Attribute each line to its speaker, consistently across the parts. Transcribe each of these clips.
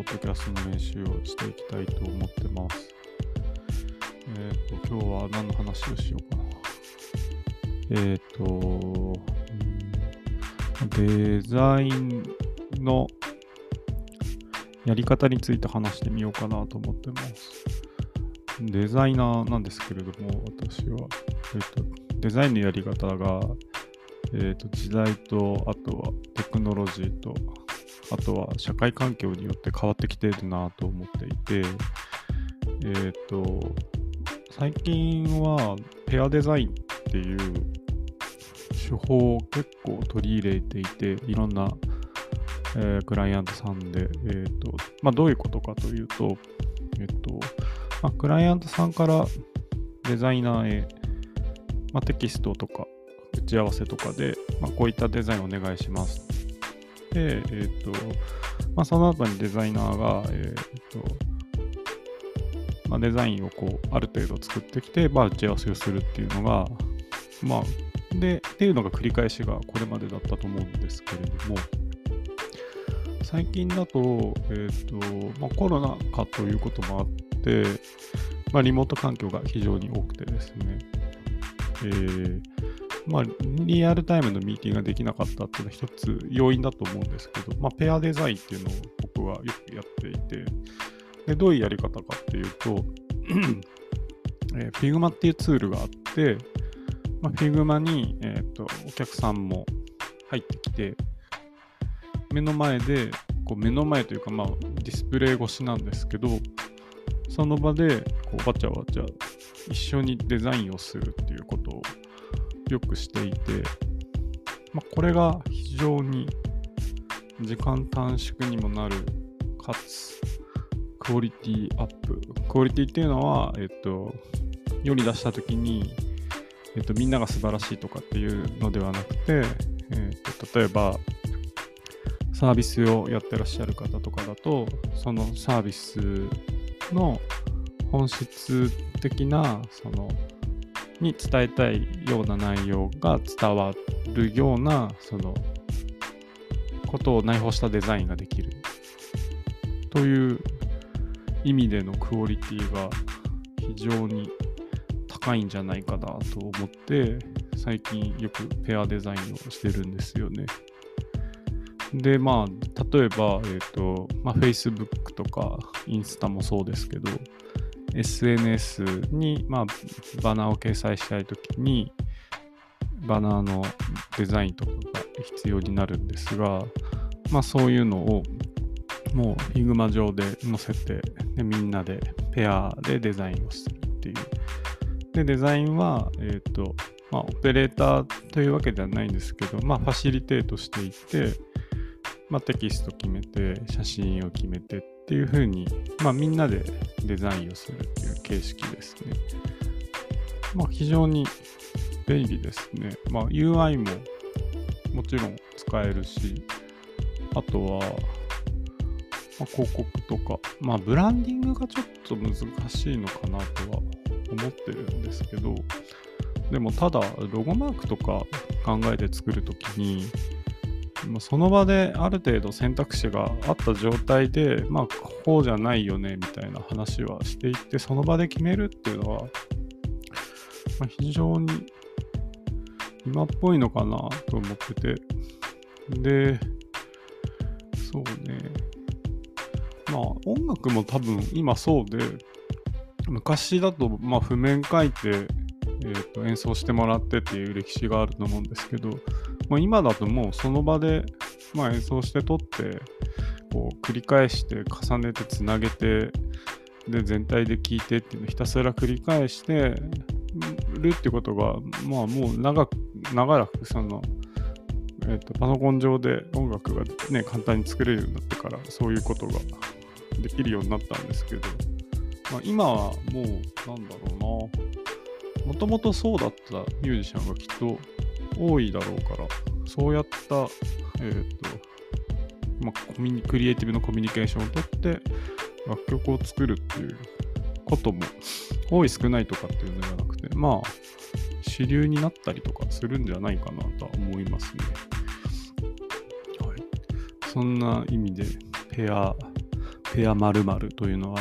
Speaker 1: ポッドキャストの練習をしていきたいと思ってます。えっ、と、今日は何の話をしようかな。えっ、と、デザインのやり方について話してみようかなと思ってます。デザイナーなんですけれども、私は。えっ、と、デザインのやり方が、えっ、と、時代と、あとはテクノロジーと、あとは社会環境によって変わってきてるなと思っていて、えっ、と、最近はペアデザインっていう手法を結構取り入れていて、いろんな、えークライアントさんで、えっ、と、まあ、どういうことかというと、えっ、と、まあ、クライアントさんからデザイナーへ、まあ、テキストとか打ち合わせとかで、まあ、こういったデザインをお願いします。で、えっ、と、まあ、その後にデザイナーが、えっ、と、まあ、デザインをこう、ある程度作ってきて、まあ、打ち合わせをするっていうのが、まあ、で、っていうのが繰り返しがこれまでだったと思うんですけれども、最近だと、えっ、と、まあ、コロナ禍ということもあって、まあ、リモート環境が非常に多くてですね、えーまあ、リアルタイムのミーティングができなかったっていうのは一つ要因だと思うんですけど、まあ、ペアデザインっていうのを僕はよくやっていて、でどういうやり方かっていうと、えー Figma っていうツールがあって、まあ、Figma に、えーとお客さんも入ってきて、目の前で、こう目の前というか、まあ、ディスプレイ越しなんですけど、その場でこうわちゃわちゃ一緒にデザインをするっていうことをよくしていて、まあ、これが非常に時間短縮にもなる、かつ、クオリティアップ。クオリティっていうのは、えっと、世に出したときに、えっと、みんなが素晴らしいとかっていうのではなくて、えっと、例えば、サービスをやってらっしゃる方とかだと、そのサービスの本質的な、その、に伝えたいような内容が伝わるような、その、ことを内包したデザインができる。という意味でのクオリティが非常に高いんじゃないかなと思って、最近よくペアデザインをしてるんですよね。で、まあ、例えば、えっ、と、まあ、Facebook とかインスタもそうですけど、SNS に、まあ、バナーを掲載したいときに、バナーのデザインとかが必要になるんですが、まあ、そういうのをもう Figma 上で載せてで、みんなでペアでデザインをするっていう。で、デザインは、えっ、と、まあ、オペレーターというわけではないんですけど、まあ、ファシリテートしていて、まあ、テキスト決めて、写真を決めてっっていう風に、まあ、みんなでデザインをするっていう形式ですね。まあ、非常に便利ですね。まあ、UI ももちろん使えるし、あとは、まあ、広告とか、まあ、ブランディングがちょっと難しいのかなとは思ってるんですけど、でもただ、ロゴマークとか考えて作るときに、その場である程度選択肢があった状態で、まあ、こうじゃないよねみたいな話はしていって、その場で決めるっていうのは、まあ、非常に今っぽいのかなと思ってて。で、そうね。まあ、音楽も多分今そうで、昔だと、まあ、譜面書いて、えーと演奏してもらってっていう歴史があると思うんですけど、まあ、今だともうその場で、まあ、演奏して撮ってこう繰り返して重ねてつなげてで全体で聴いてっていうのをひたすら繰り返してるってことが、まあ、もう長く長らくその、えーとパソコン上で音楽が、ね、簡単に作れるようになってからそういうことができるようになったんですけど、まあ、今はもうなんだろうな。もともとそうだったミュージシャンがきっと多いだろうから、そうやった、えっ、と、まあ、コミュニクリエイティブのコミュニケーションをとって、楽曲を作るっていうことも、多い少ないとかっていうのではなくて、まあ、主流になったりとかするんじゃないかなとは思いますね。はい。そんな意味で、ペア、ペア〇〇というのは、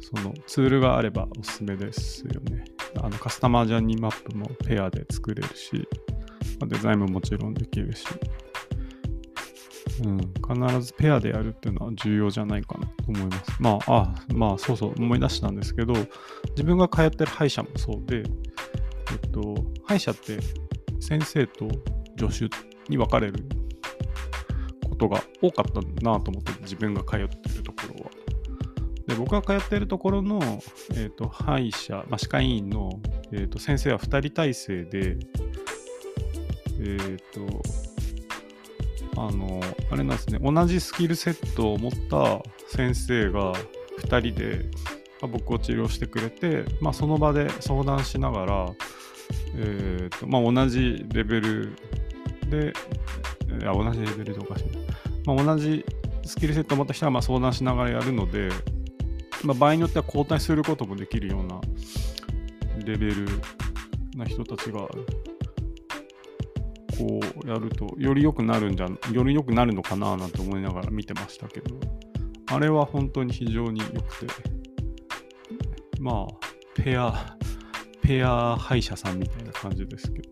Speaker 1: そのツールがあればおすすめですよね。あのカスタマージャーニーマップもペアで作れるしま、デザインももちろんできるし、うん、必ずペアでやるっていうのは重要じゃないかなと思います。まあ、あ、まあ、そうそう、思い出したんですけど、自分が通ってる歯医者もそうで、えっと、歯医者って先生と助手に分かれることが多かったなと思って、自分が通ってるところは。で僕が通っているところの、えーと、歯医者、まあ、歯科医院の、えーと、先生は2人体制で、えっ、ー、と、あの、あれなんですね、同じスキルセットを持った先生が2人で、まあ、僕を治療してくれて、まあ、その場で相談しながら、えーとまあ、同じレベルで、いや同じレベルでおかしいな、まあ、同じスキルセットを持った人はまあ相談しながらやるので、まあ、場合によっては交代することもできるようなレベルな人たちがこうやるとより良くなるんじゃより良くなるのかななんて思いながら見てましたけどあれは本当に非常に良くてまあペアペア歯医者さんみたいな感じですけ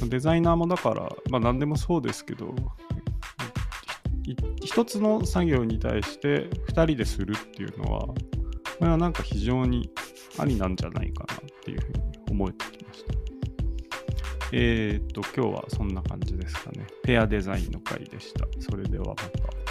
Speaker 1: どデザイナーもだからまあ何でもそうですけど一つの作業に対して2人でするっていうのはこれはなんか非常にありなんじゃないかなっていうふうに思えてきました。えー、っと、今日はそんな感じですかね。ペアデザインの回でした。それではまた。